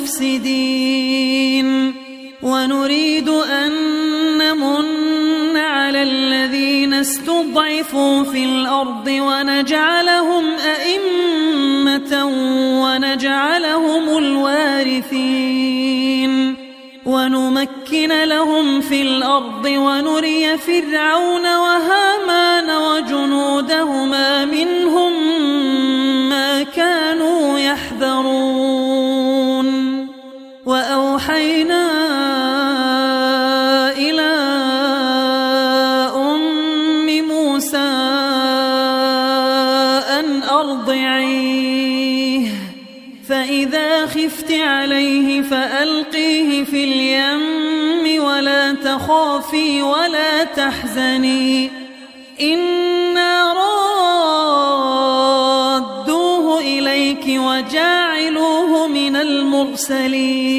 المفسدين. ونريد أن نمن على الذين استضعفوا في الأرض ونجعلهم أئمة ونجعلهم الوارثين. ونمكن لهم في الأرض ونري فرعون وهامان وجنودهما منهم تخافي ولا تحزني. إنا رادوه إليك وجاعلوه من المرسلين.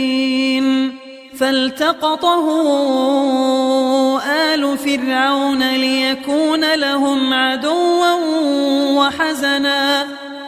فالتقطه آل فرعون ليكون لهم عدوا وحزنا.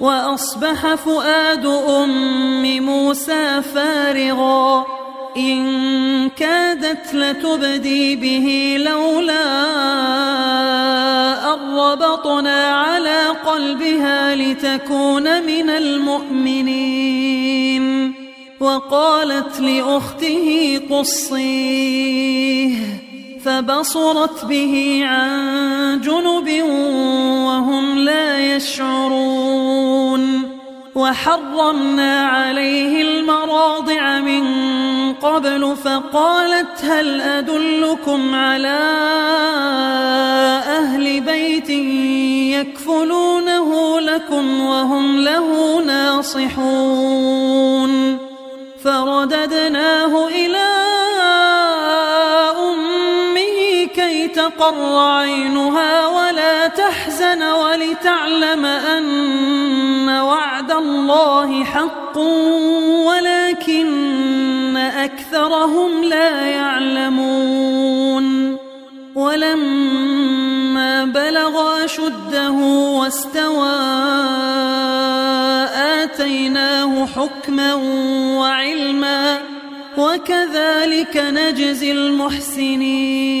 وأصبح فؤاد أم موسى فارغا. إن كادت لتبدي به لولا أن ربطنا على قلبها لتكون من المؤمنين. وقالت لأخته قصيه. فبصرت به عن جنب وهم لا يشعرون. وحرمنا عليه المراضع من قبل فقالت هل أدلكم على أهل بيت يكفلونه لكم وهم له ناصحون؟ فرددناه إلى تقر عينها ولا تحزن ولتعلم أن وعد الله حق ولكن أكثرهم لا يعلمون ولما بلغ أشده واستوى آتيناه حكما وعلما وكذلك نجزي المحسنين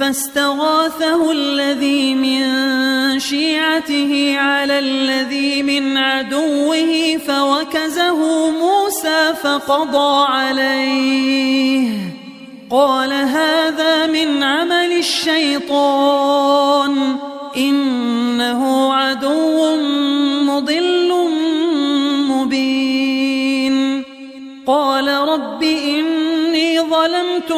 فاستغاثه الذي من شيعته على الذي من عدوه فوكزه موسى فقضى عليه. قال هذا من عمل الشيطان إنه عدو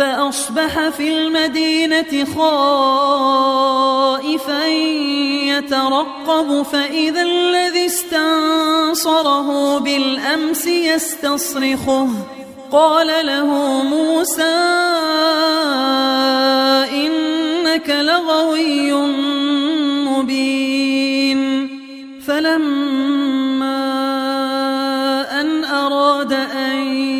فأصبح في المدينة خائفا يترقب فإذا الذي استنصره بالأمس يستصرخه. قال له موسى إنك لغوي مبين. فلما أن أراد أن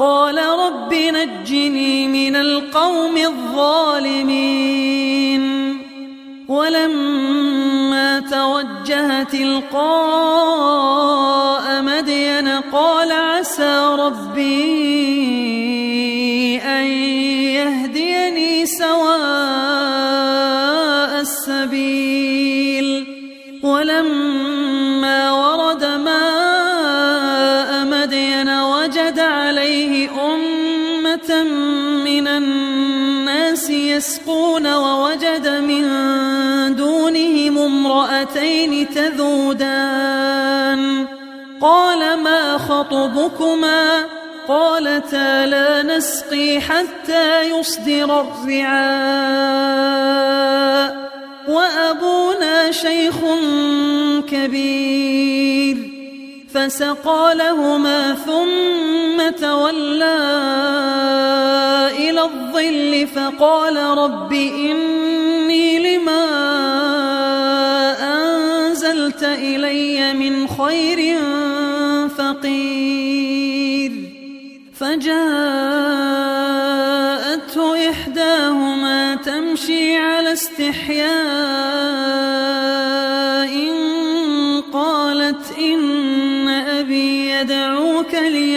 قال رب نجني من القوم الظالمين. ولما توجه تلقاء مدين قال عسى ربي يسقون ووجد من دونهم امرأتين تذودان. قال ما خطبكما؟ قالتا لا نسقي حتى يصدر الرعاء. وأبونا شيخ كبير. فسقى لهما ثم تولى إلى الظل فقال رب إني لما أنزلت إلي من خير فقير فجاءته إحداهما تمشي على استحياء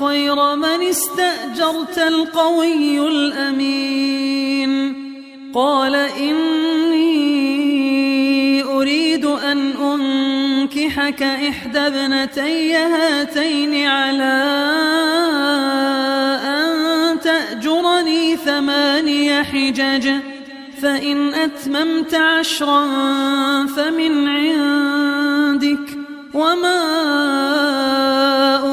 خير من استأجرت القوي الأمين. قال إني أريد أن أنكحك إحدى ابنتي هاتين على أن تأجرني ثماني حجج فإن أتممت عشرا فمن عندك وما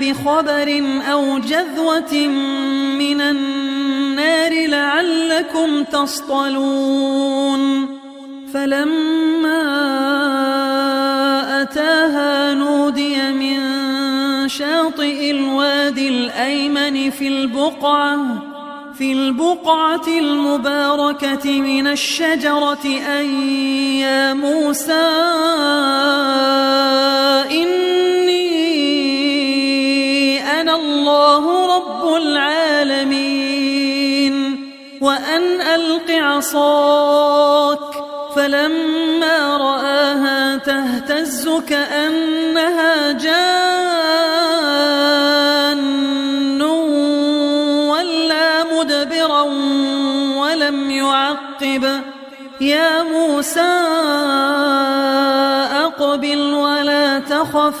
بخبر أو جذوة من النار لعلكم تصطلون. فلما أتاها نودي من شاطئ الوادي الأيمن في البقعة في البقعة المباركة من الشجرة أن يا موسى إني الله رب العالمين. وأن ألق عصاك فلما رآها تهتز كأنها جان. ولا مدبرا ولم يعقب. يا موسى أقبل ولا تخف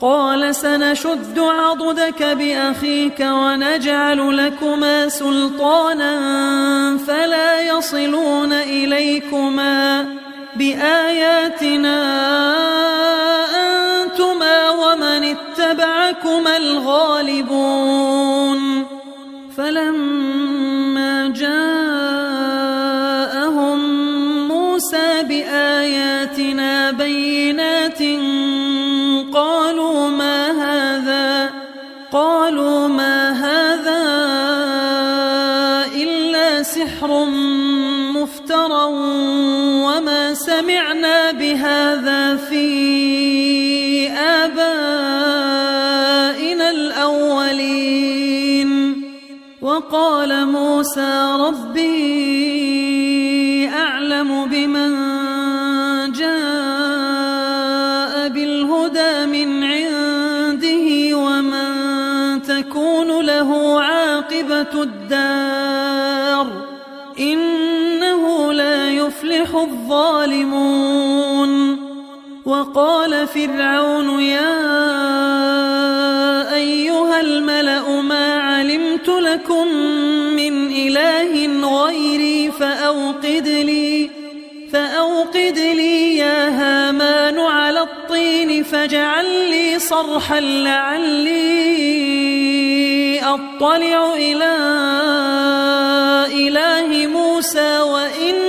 قال سنشد عضدك بأخيك ونجعل لكما سلطانا فلا يصلون إليكما بآياتنا. بهذا في آبائنا الأولين. وقال موسى ربي أعلم بمن جاء بالهدى من عنده ومن تكون له عاقبة الدار. إنه لا يفلح الظالمون. وقال فرعون يا أيها الملأ ما علمت لكم من إله غيري فأوقد لي فأوقد لي يا هامان على الطين فاجعل لي صرحا لعلي أطلع إلى إله موسى وإني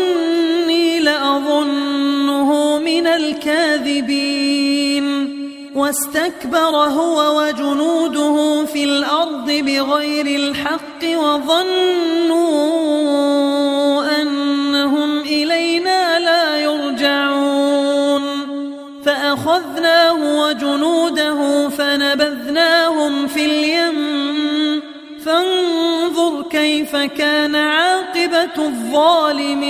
من الكاذبين. واستكبر هو وجنوده في الأرض بغير الحق وظنوا أنهم إلينا لا يرجعون. فأخذناه وجنوده فنبذناهم في اليم. فانظر كيف كان عاقبة الظالمين.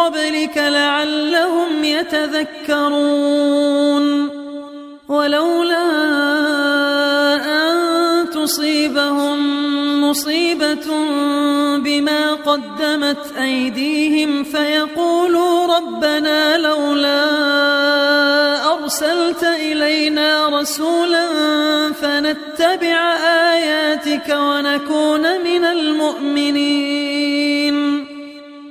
قبلك لعلهم يتذكرون. ولولا أن تصيبهم مصيبة بما قدمت أيديهم فيقولوا ربنا لولا أرسلت إلينا رسولا فنتبع آياتك ونكون من المؤمنين.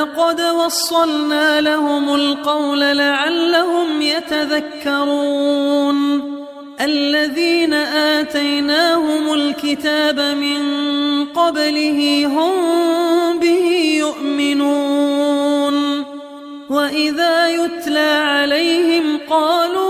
ولقد وصلنا لهم القول لعلهم يتذكرون. الذين آتيناهم الكتاب من قبله هم به يؤمنون. وإذا يتلى عليهم قالوا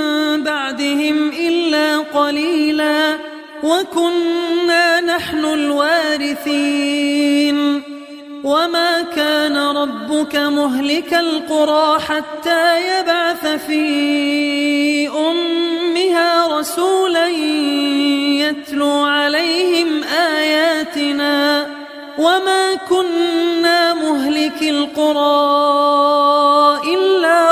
بعدهم إلا قليلا وكنا نحن الوارثين وما كان ربك مهلك القرى حتى يبعث في أمها رسولا يتلو عليهم آياتنا وما كنا مهلك القرى إلا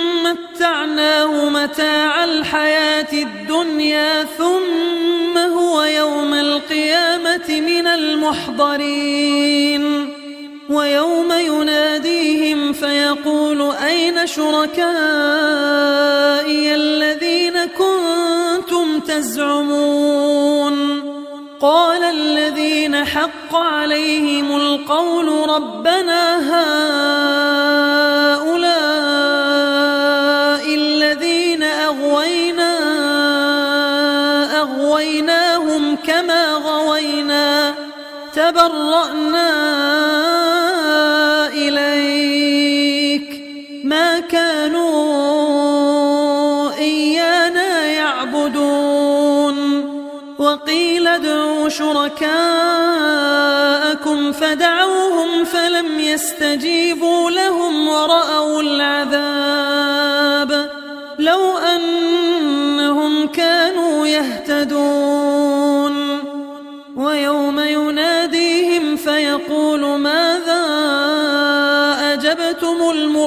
متعناه متاع الحياة الدنيا ثم هو يوم القيامة من المحضرين ويوم يناديهم فيقول أين شركائي الذين كنتم تزعمون قال الذين حق عليهم القول ربنا هؤلاء تبرأنا إليك. ما كانوا إيانا يعبدون. وقيل ادعوا شركاءكم فدعوهم فلم يستجيبوا لهم ورأوا العذاب. لو أنهم كانوا يهتدون.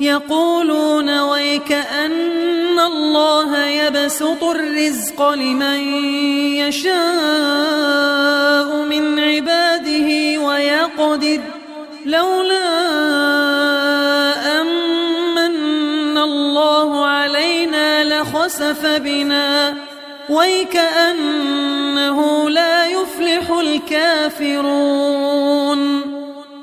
يقولون ويك أن الله يبسط الرزق لمن يشاء من عباده ويقدر. لولا أمن الله علينا لخسف بنا. ويكأنه لا يفلح الكافرون.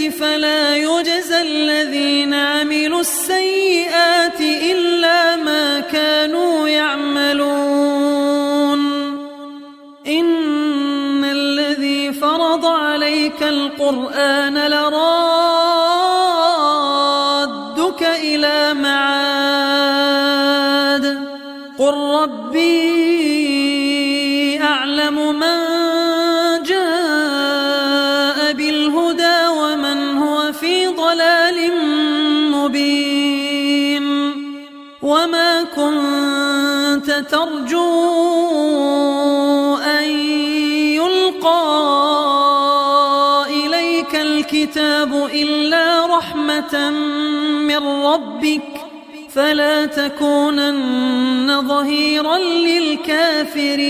فلا يجزى الذين عملوا السيئات إلا ما كانوا يعملون. إن الذي فرض عليك القرآن لرادك الكتاب إلا رحمة من ربك فلا تكونن ظهيرا للكافرين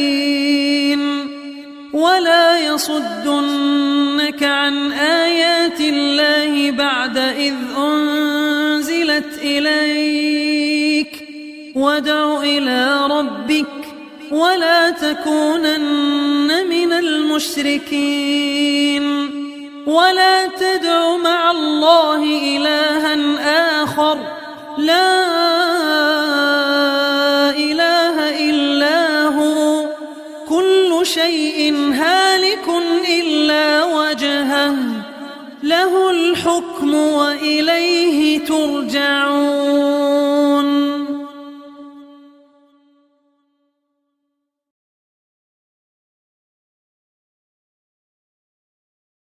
ولا يصدنك عن آيات الله بعد إذ أنزلت إليك وادع إلى ربك ولا تكونن من المشركين ولا تدع مع الله إلها آخر. لا إله إلا هو. كل شيء هالك إلا وجهه. له الحكم وإليه ترجعون.